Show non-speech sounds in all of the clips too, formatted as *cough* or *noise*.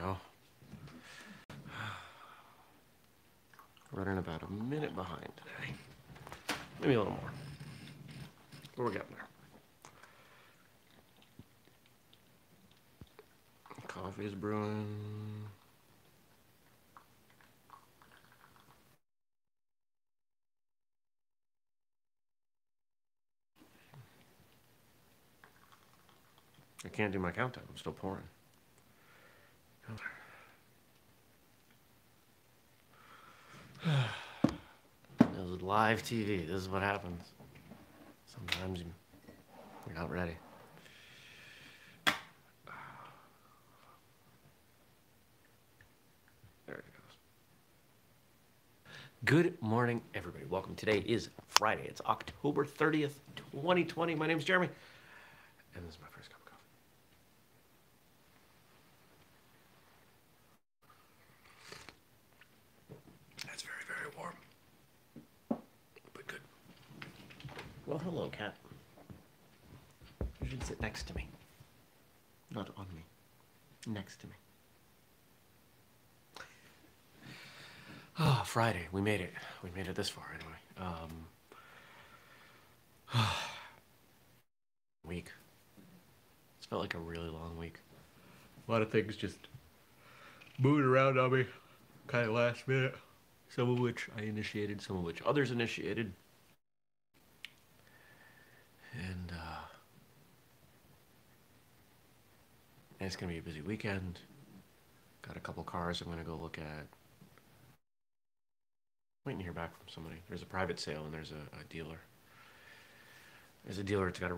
go. *sighs* Running about a minute behind today. Maybe a little more. But we're getting there. Coffee is brewing. I can't do my countdown. I'm still pouring. *sighs* This is live TV. This is what happens. Sometimes you, you're not ready. *sighs* There it goes. Good morning, everybody. Welcome. Today is Friday. It's October 30th, 2020. My name is Jeremy, and this is my first cup of coffee. That's very, very warm. But good. Well, hello, cat. You should sit next to me. Not on me. Next to me. Ah, Friday. We made it. We made it this far, anyway. Um, *sighs* week. It's felt like a really long week. A lot of things just moving around on me, kind of last minute. Some of which I initiated, some of which others initiated. And uh, it's gonna be a busy weekend. Got a couple cars I'm gonna go look at. Waiting to hear back from somebody. There's a private sale and there's a, a dealer. There's a dealer that's got a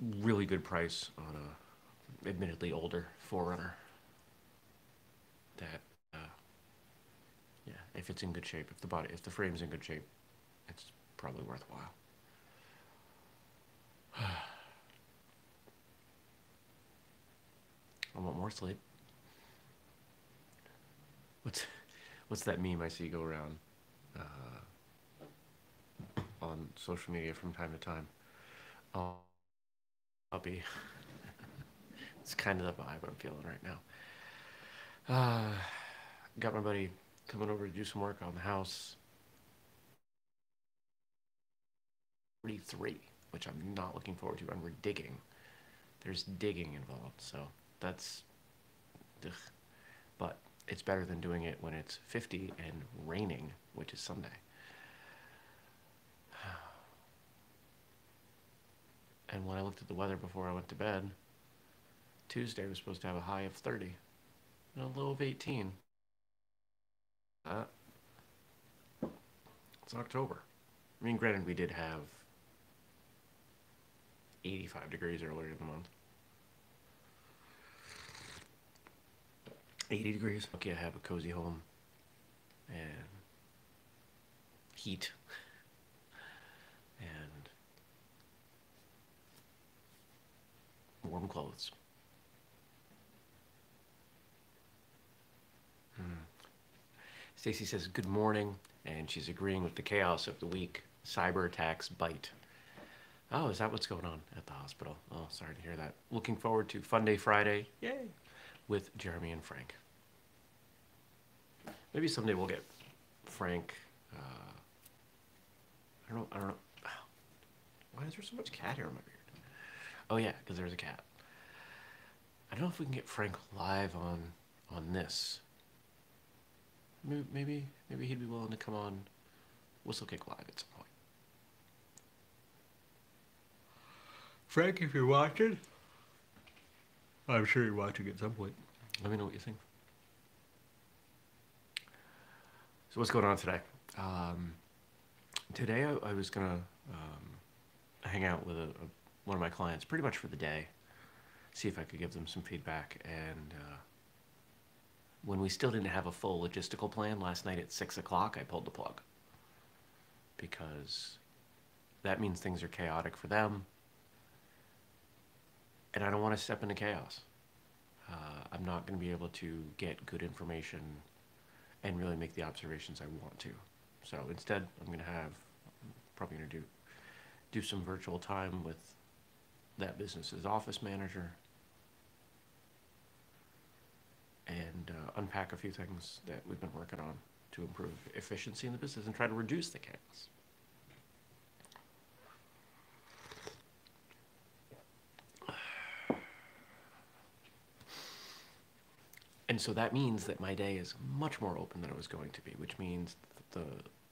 really good price on a admittedly older 4Runner. That uh, yeah, if it's in good shape, if the body, if the frame's in good shape, it's probably worthwhile. *sighs* I want more sleep. What's what's that meme I see go around uh, on social media from time to time? Oh, I'll *laughs* be. it's kind of the vibe I'm feeling right now. Uh, got my buddy coming over to do some work on the house. 43, which I'm not looking forward to, and we're digging. There's digging involved, so that's. Ugh. But it's better than doing it when it's 50 and raining, which is Sunday. *sighs* And when I looked at the weather before I went to bed, Tuesday was supposed to have a high of 30 and a low of 18. Uh, it's October. I mean, granted, we did have 85 degrees earlier in the month. 80 degrees. Okay, I have a cozy home and heat and warm clothes. Hmm. Stacy says good morning, and she's agreeing with the chaos of the week. Cyber attacks bite. Oh, is that what's going on at the hospital? Oh, sorry to hear that. Looking forward to Fun Day Friday. Yay! With Jeremy and Frank. Maybe someday we'll get Frank. Uh, I don't know. I don't know. Why is there so much cat hair on my beard? Oh yeah, because there's a cat. I don't know if we can get Frank live on on this. Maybe maybe, maybe he'd be willing to come on Whistlekick Live at some point. Frank, if you're watching, I'm sure you're watching at some point. Let me know what you think. So what's going on today? Um, today I, I was gonna um, hang out with a, a, one of my clients pretty much for the day, see if I could give them some feedback. And uh, when we still didn't have a full logistical plan last night at six o'clock, I pulled the plug because that means things are chaotic for them, and I don't want to step into chaos. Uh, I'm not going to be able to get good information and really make the observations I want to. So instead, I'm going to have, probably going to do, do some virtual time with that business's office manager and unpack a few things that we've been working on to improve efficiency in the business and try to reduce the chaos. And so that means that my day is much more open than it was going to be, which means the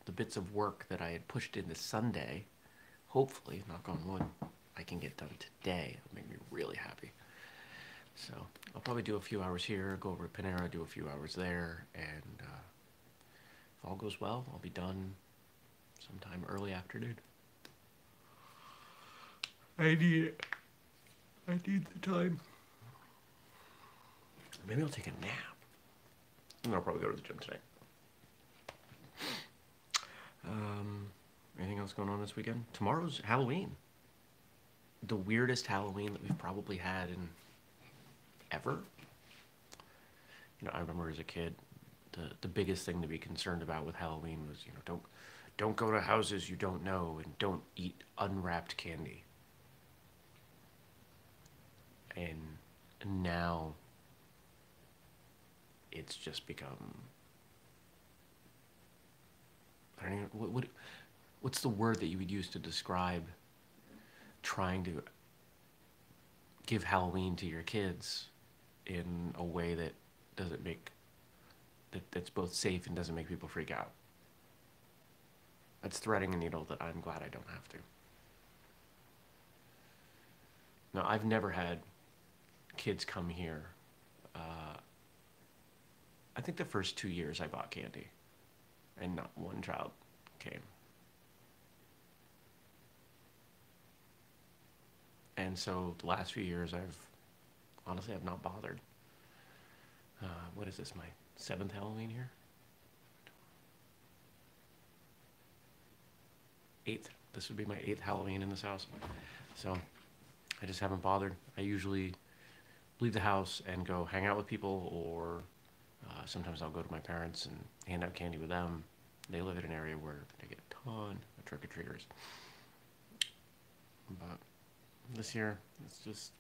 the bits of work that I had pushed into Sunday, hopefully, knock on wood, I can get done today. It'll make me really happy. So I'll probably do a few hours here, go over to Panera, do a few hours there, and uh, if all goes well, I'll be done sometime early afternoon. I need. I need the time. Maybe I'll take a nap. And I'll probably go to the gym today. Um, anything else going on this weekend? Tomorrow's Halloween. The weirdest Halloween that we've probably had in ever. You know, I remember as a kid, the the biggest thing to be concerned about with Halloween was, you know, don't don't go to houses you don't know and don't eat unwrapped candy. And now it's just become I don't even what, what what's the word that you would use to describe trying to give Halloween to your kids in a way that doesn't make that, that's both safe and doesn't make people freak out. That's threading a needle that I'm glad I don't have to. Now, I've never had kids come here. Uh, I think the first two years I bought candy, and not one child came. And so the last few years, I've honestly I've not bothered. Uh, what is this? My seventh Halloween here. Eighth. This would be my eighth Halloween in this house. So I just haven't bothered. I usually leave the house and go hang out with people, or uh, sometimes I'll go to my parents and hand out candy with them. They live in an area where they get a ton of trick or treaters. But this year, it's just,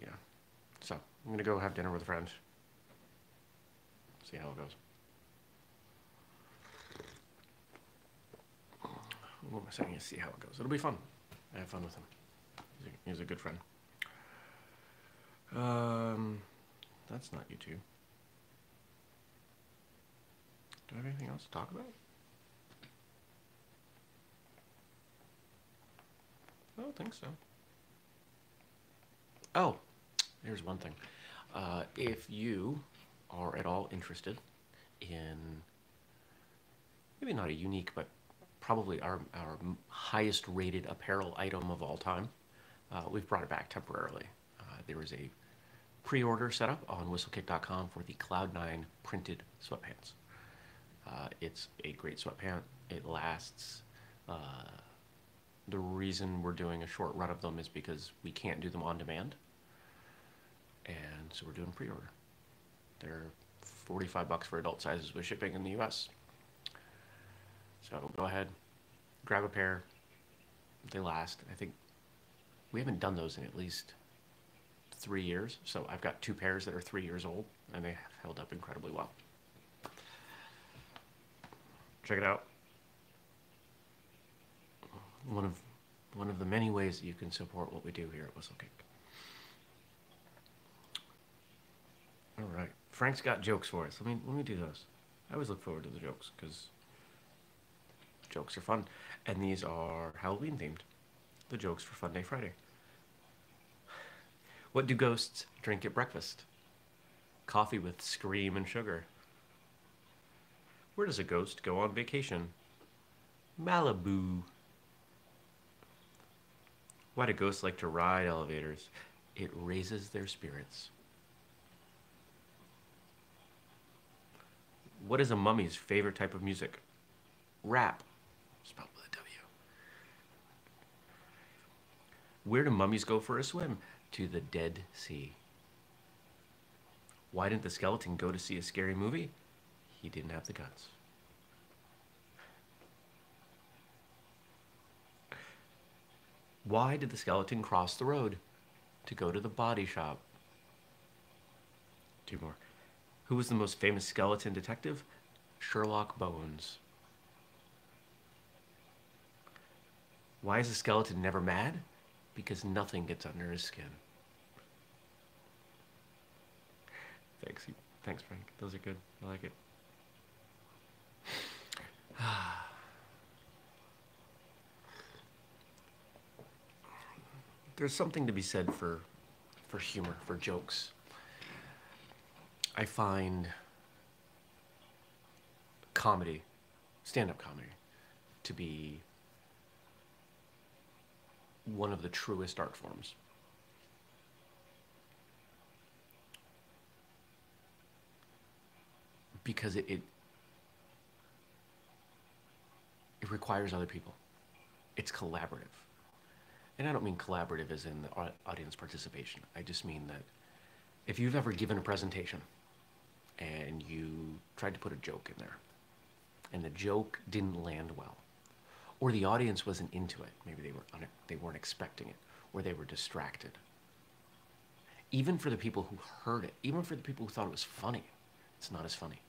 yeah. So I'm gonna go have dinner with a friend. See how it goes. What am I saying? See how it goes. It'll be fun. I have fun with him. He's a, he's a good friend. Um, that's not YouTube. Do I have anything else to talk about? I don't think so. Oh, here's one thing. Uh, if you are at all interested in maybe not a unique, but probably our, our highest rated apparel item of all time, uh, we've brought it back temporarily. Uh, there is a pre-order setup on whistlekick.com for the Cloud9 printed sweatpants. Uh, it's a great sweatpant. It lasts. Uh, the reason we're doing a short run of them is because we can't do them on demand. And so we're doing pre-order. They're 45 bucks for adult sizes with shipping in the US. So go ahead, grab a pair. They last. I think we haven't done those in at least three years. So I've got two pairs that are three years old and they have held up incredibly well. Check it out. One of one of the many ways that you can support what we do here at Whistlekick. All right, Frank's got jokes for us. Let me let me do those. I always look forward to the jokes because jokes are fun, and these are Halloween themed. The jokes for Fun Day Friday. What do ghosts drink at breakfast? Coffee with scream and sugar. Where does a ghost go on vacation? Malibu. Why do ghosts like to ride elevators? It raises their spirits. What is a mummy's favorite type of music? Rap. Spelled with a W. Where do mummies go for a swim? To the Dead Sea. Why didn't the skeleton go to see a scary movie? He didn't have the guts. Why did the skeleton cross the road? To go to the body shop. Two more. Who was the most famous skeleton detective? Sherlock Bones. Why is a skeleton never mad? Because nothing gets under his skin. Thanks, thanks, Frank. Those are good. I like it. *sighs* There's something to be said for, for humor, for jokes. I find comedy, stand-up comedy, to be one of the truest art forms. Because it, it, it requires other people. It's collaborative. And I don't mean collaborative as in the audience participation. I just mean that if you've ever given a presentation and you tried to put a joke in there and the joke didn't land well, or the audience wasn't into it. Maybe they, were they weren't expecting it, or they were distracted. Even for the people who heard it, even for the people who thought it was funny, it's not as funny.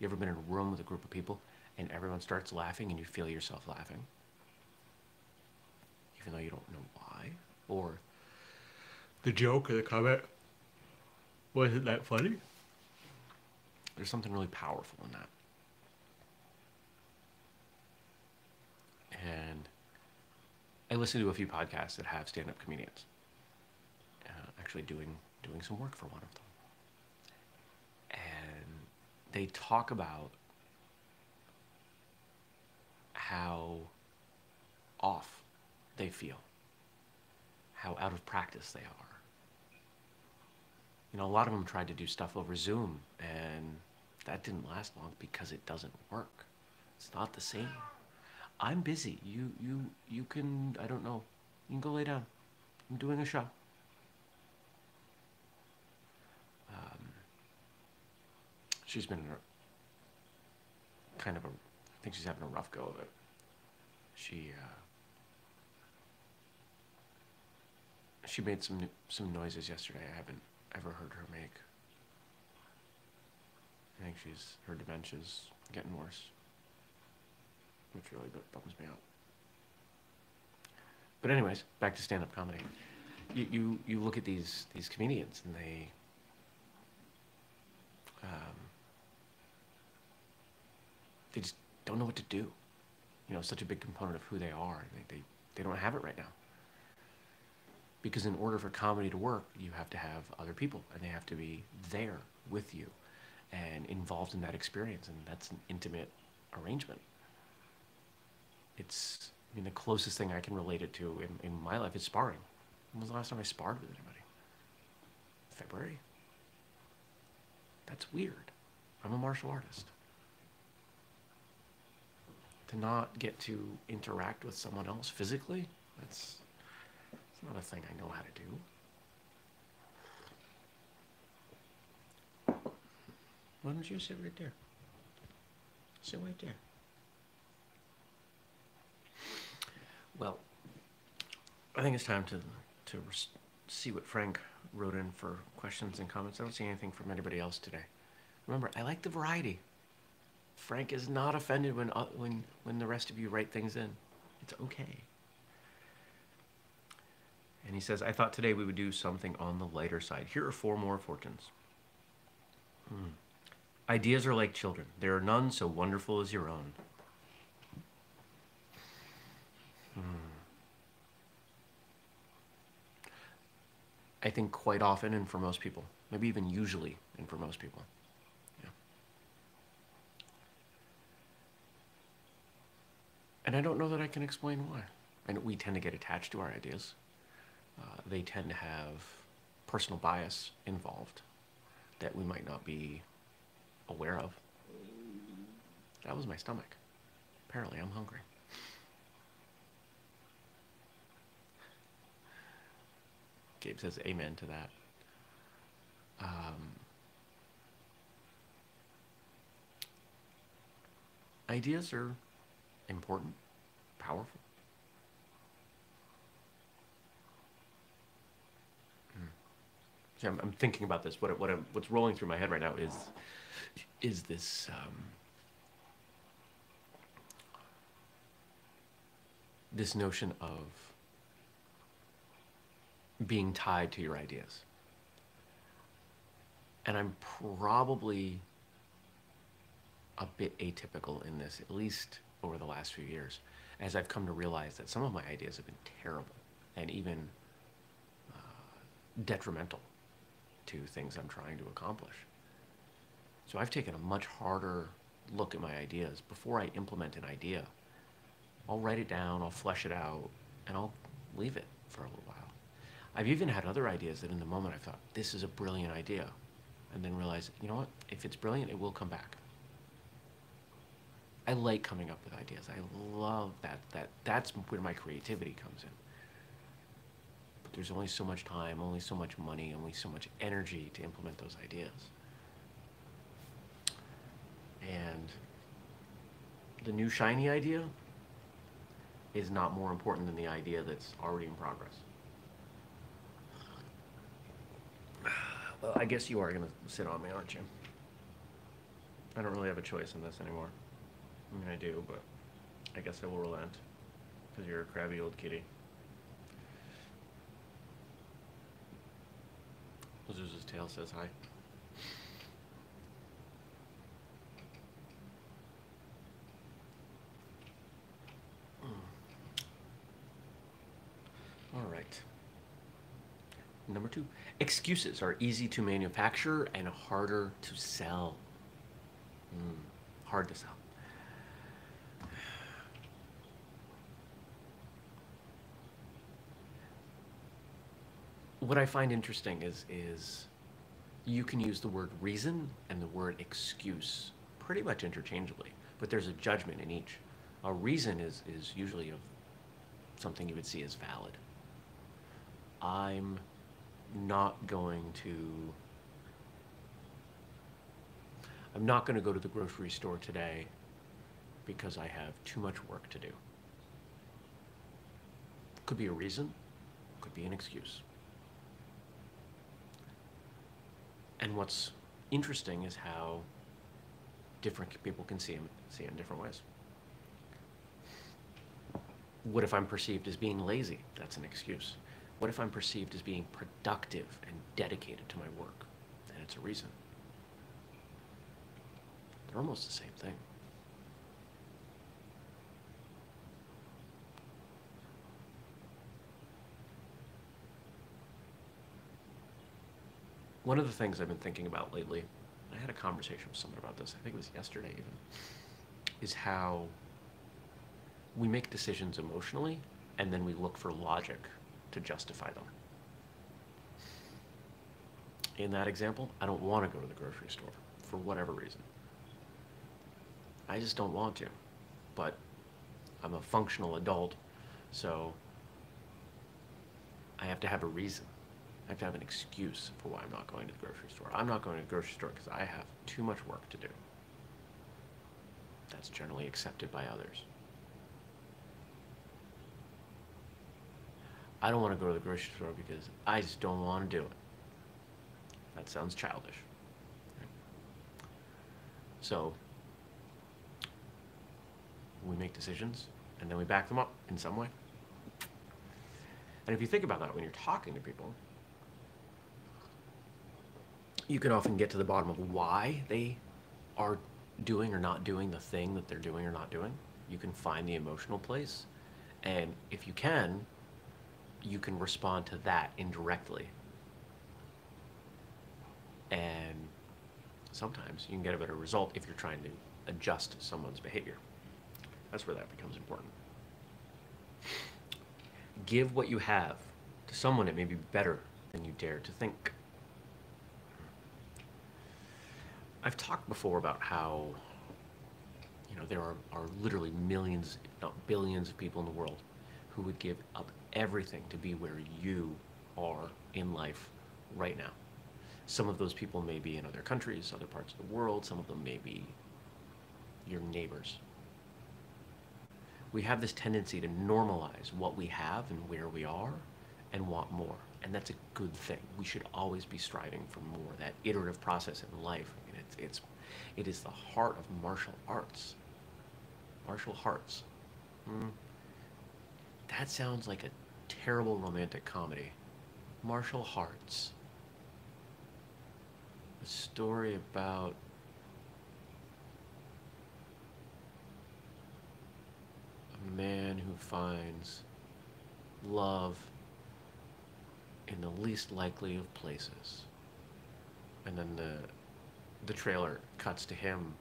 You ever been in a room with a group of people and everyone starts laughing and you feel yourself laughing? Even though you don't know why? Or the joke or the comment wasn't that funny? There's something really powerful in that. And I listen to a few podcasts that have stand-up comedians. Uh, actually, doing doing some work for one of them, and they talk about how off they feel, how out of practice they are. You know, a lot of them tried to do stuff over Zoom, and that didn't last long because it doesn't work. It's not the same. I'm busy. You you you can I don't know. You can go lay down. I'm doing a show. Um, she's been a, kind of a I think she's having a rough go of it. She uh, she made some some noises yesterday I haven't ever heard her make. I think she's her dementia's getting worse which really bums me out. But anyways, back to stand-up comedy. You, you, you look at these, these comedians and they, um, they just don't know what to do. You know, such a big component of who they are. They, they, they don't have it right now. Because in order for comedy to work, you have to have other people and they have to be there with you and involved in that experience. And that's an intimate arrangement it's, I mean, the closest thing I can relate it to in, in my life is sparring. When was the last time I sparred with anybody? February? That's weird. I'm a martial artist. To not get to interact with someone else physically, that's, that's not a thing I know how to do. Why don't you sit right there? Sit right there. Well, I think it's time to to see what Frank wrote in for questions and comments. I don't see anything from anybody else today. Remember, I like the variety. Frank is not offended when uh, when when the rest of you write things in. It's okay. And he says, I thought today we would do something on the lighter side. Here are four more fortunes. Hmm. Ideas are like children. There are none so wonderful as your own. Hmm. I think quite often, and for most people, maybe even usually, and for most people. And I don't know that I can explain why. And we tend to get attached to our ideas. Uh, they tend to have personal bias involved that we might not be aware of. That was my stomach. Apparently, I'm hungry. Gabe says amen to that. Um, ideas are important, powerful. Hmm. I'm, I'm thinking about this. What, what I'm, what's rolling through my head right now is, is this um, this notion of being tied to your ideas. And I'm probably a bit atypical in this, at least over the last few years, as I've come to realize that some of my ideas have been terrible and even uh, detrimental to things I'm trying to accomplish. So I've taken a much harder look at my ideas before I implement an idea. I'll write it down, I'll flesh it out, and I'll leave it for a little while. I've even had other ideas that in the moment I thought, this is a brilliant idea. And then realized, you know what? If it's brilliant, it will come back. I like coming up with ideas. I love that. That that's where my creativity comes in. But there's only so much time, only so much money, only so much energy to implement those ideas. And the new shiny idea is not more important than the idea that's already in progress. Well, I guess you are going to sit on me, aren't you? I don't really have a choice in this anymore. I mean, I do, but I guess I will relent. Because you're a crabby old kitty. Azusa's tail says hi. All right. Number two, excuses are easy to manufacture and harder to sell. Mm, hard to sell. What I find interesting is is you can use the word reason and the word excuse pretty much interchangeably, but there's a judgment in each. A reason is is usually something you would see as valid. I'm not going to I'm not going to go to the grocery store today because I have too much work to do. Could be a reason, could be an excuse. And what's interesting is how different people can see, them, see it in different ways. What if I'm perceived as being lazy? That's an excuse. What if I'm perceived as being productive and dedicated to my work? And it's a reason. They're almost the same thing. One of the things I've been thinking about lately, I had a conversation with someone about this, I think it was yesterday even, is how we make decisions emotionally and then we look for logic to justify them. In that example, I don't want to go to the grocery store for whatever reason. I just don't want to. But I'm a functional adult, so I have to have a reason. I have to have an excuse for why I'm not going to the grocery store. I'm not going to the grocery store because I have too much work to do. That's generally accepted by others. I don't want to go to the grocery store because I just don't want to do it. That sounds childish. So, we make decisions and then we back them up in some way. And if you think about that when you're talking to people, you can often get to the bottom of why they are doing or not doing the thing that they're doing or not doing. You can find the emotional place. And if you can, you can respond to that indirectly. And sometimes you can get a better result if you're trying to adjust someone's behavior. That's where that becomes important. Give what you have to someone it may be better than you dare to think. I've talked before about how you know there are, are literally millions, if not billions of people in the world who would give up everything to be where you are in life right now. Some of those people may be in other countries, other parts of the world, some of them may be your neighbors. We have this tendency to normalize what we have and where we are and want more. and that's a good thing. We should always be striving for more. That iterative process in life. I mean, it's it's it is the heart of martial arts. Martial arts. Hmm. That sounds like a terrible romantic comedy. Martial Hearts. A story about a man who finds love in the least likely of places. And then the the trailer cuts to him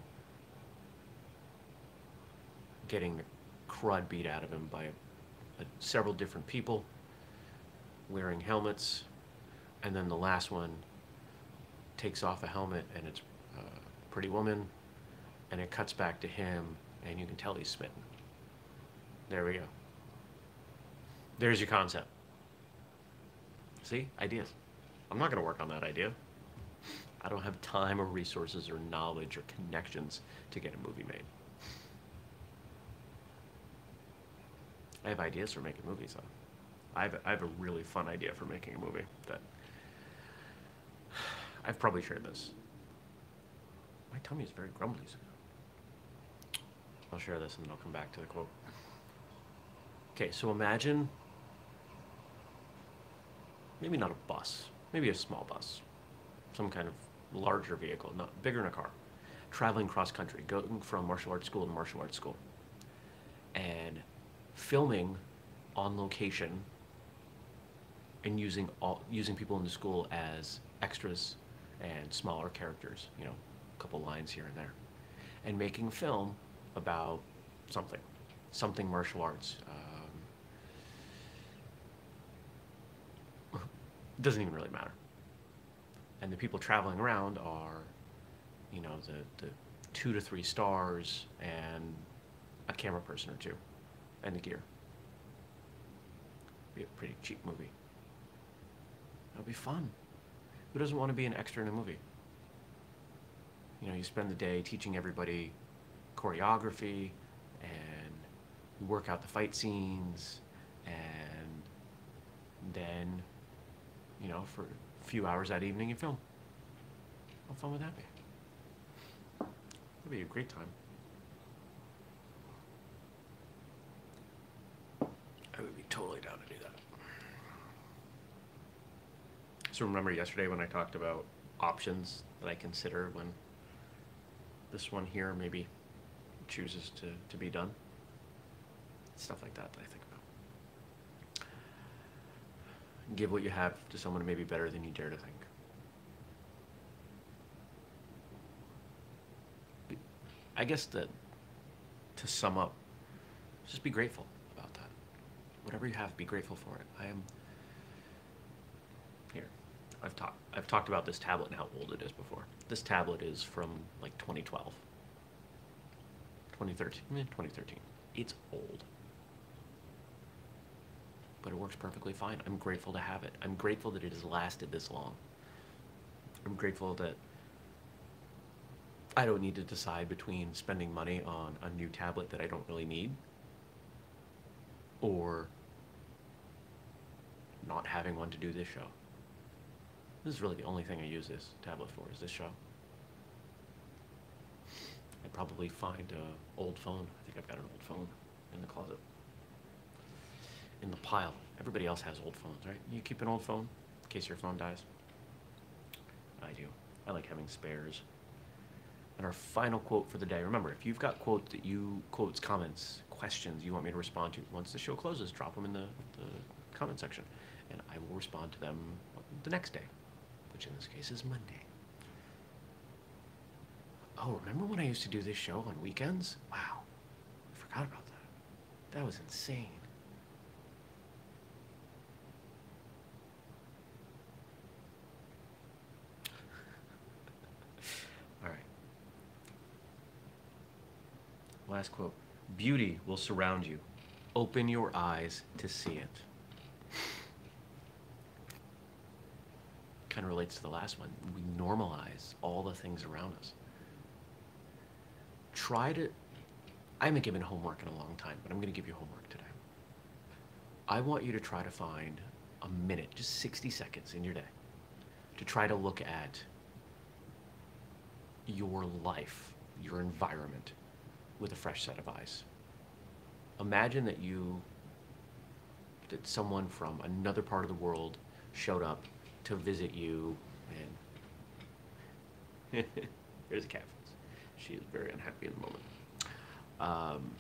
getting the crud beat out of him by a, several different people wearing helmets, and then the last one takes off a helmet and it's a pretty woman, and it cuts back to him, and you can tell he's smitten. There we go. There's your concept. See? Ideas. I'm not going to work on that idea. I don't have time or resources or knowledge or connections to get a movie made. I have ideas for making movies, though. I have, I have a really fun idea for making a movie that I've probably shared this. My tummy is very grumbly. I'll share this and then I'll come back to the quote. Okay, so imagine maybe not a bus, maybe a small bus, some kind of larger vehicle, not bigger than a car, traveling cross country, going from martial arts school to martial arts school, and filming on location and using all using people in the school as extras and smaller characters, you know, a couple lines here and there, and making film about something, something martial arts. Um, doesn't even really matter. And the people traveling around are, you know, the, the two to three stars and a camera person or two, and the gear. Be a pretty cheap movie. It'll be fun. Who doesn't want to be an extra in a movie? You know, you spend the day teaching everybody choreography and you work out the fight scenes and then, you know, for a few hours that evening you film. How fun would that be? It'd be a great time. I would be totally down to So remember yesterday when I talked about options that I consider when this one here maybe chooses to, to be done? Stuff like that that I think about. Give what you have to someone maybe better than you dare to think. I guess that to sum up, just be grateful about that. Whatever you have, be grateful for it. I am. I've talked I've talked about this tablet and how old it is before. This tablet is from like 2012. 2013, eh, 2013. It's old. But it works perfectly fine. I'm grateful to have it. I'm grateful that it has lasted this long. I'm grateful that I don't need to decide between spending money on a new tablet that I don't really need or not having one to do this show. This is really the only thing I use this tablet for, is this show. I'd probably find an old phone. I think I've got an old phone in the closet. In the pile. Everybody else has old phones, right? You keep an old phone in case your phone dies? I do. I like having spares. And our final quote for the day. Remember, if you've got quotes that you, quotes, comments, questions you want me to respond to, once the show closes, drop them in the, the comment section. And I will respond to them the next day which in this case is Monday. Oh, remember when I used to do this show on weekends? Wow, I forgot about that. That was insane. *laughs* All right. Last quote Beauty will surround you. Open your eyes to see it. Kind of relates to the last one. We normalize all the things around us. Try to, I haven't given homework in a long time, but I'm going to give you homework today. I want you to try to find a minute, just 60 seconds in your day, to try to look at your life, your environment, with a fresh set of eyes. Imagine that you, that someone from another part of the world showed up to visit you and *laughs* there's a cat face. She is very unhappy in the moment. Um,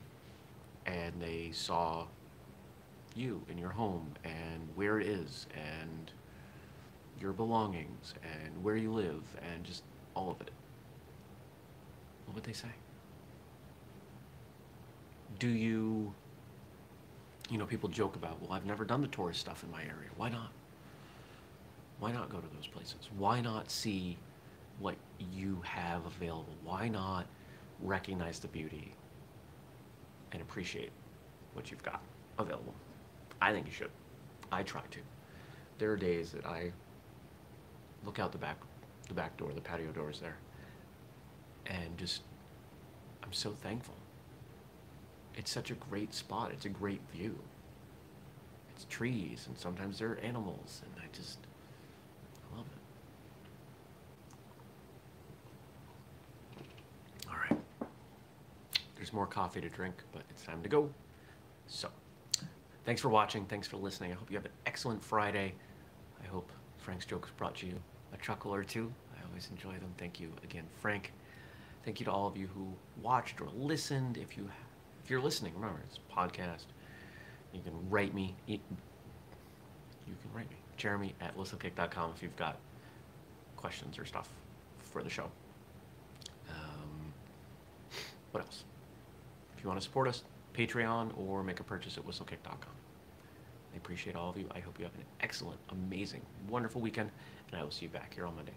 and they saw you in your home and where it is and your belongings and where you live and just all of it. What would they say? Do you, you know, people joke about, well, I've never done the tourist stuff in my area. Why not? Why not go to those places? Why not see what you have available? Why not recognize the beauty and appreciate what you've got available? I think you should. I try to. There are days that I look out the back, the back door, the patio doors there, and just, I'm so thankful. It's such a great spot. It's a great view. It's trees, and sometimes there are animals, and I just, I love it. All right. There's more coffee to drink, but it's time to go. So, thanks for watching. Thanks for listening. I hope you have an excellent Friday. I hope Frank's jokes brought you a chuckle or two. I always enjoy them. Thank you again, Frank. Thank you to all of you who watched or listened. If you if you're listening, remember it's a podcast. You can write me. You can write me, Jeremy at whistlekick.com if you've got questions or stuff for the show. Um, what else? If you want to support us, Patreon or make a purchase at whistlekick.com. I appreciate all of you. I hope you have an excellent, amazing, wonderful weekend, and I will see you back here on Monday.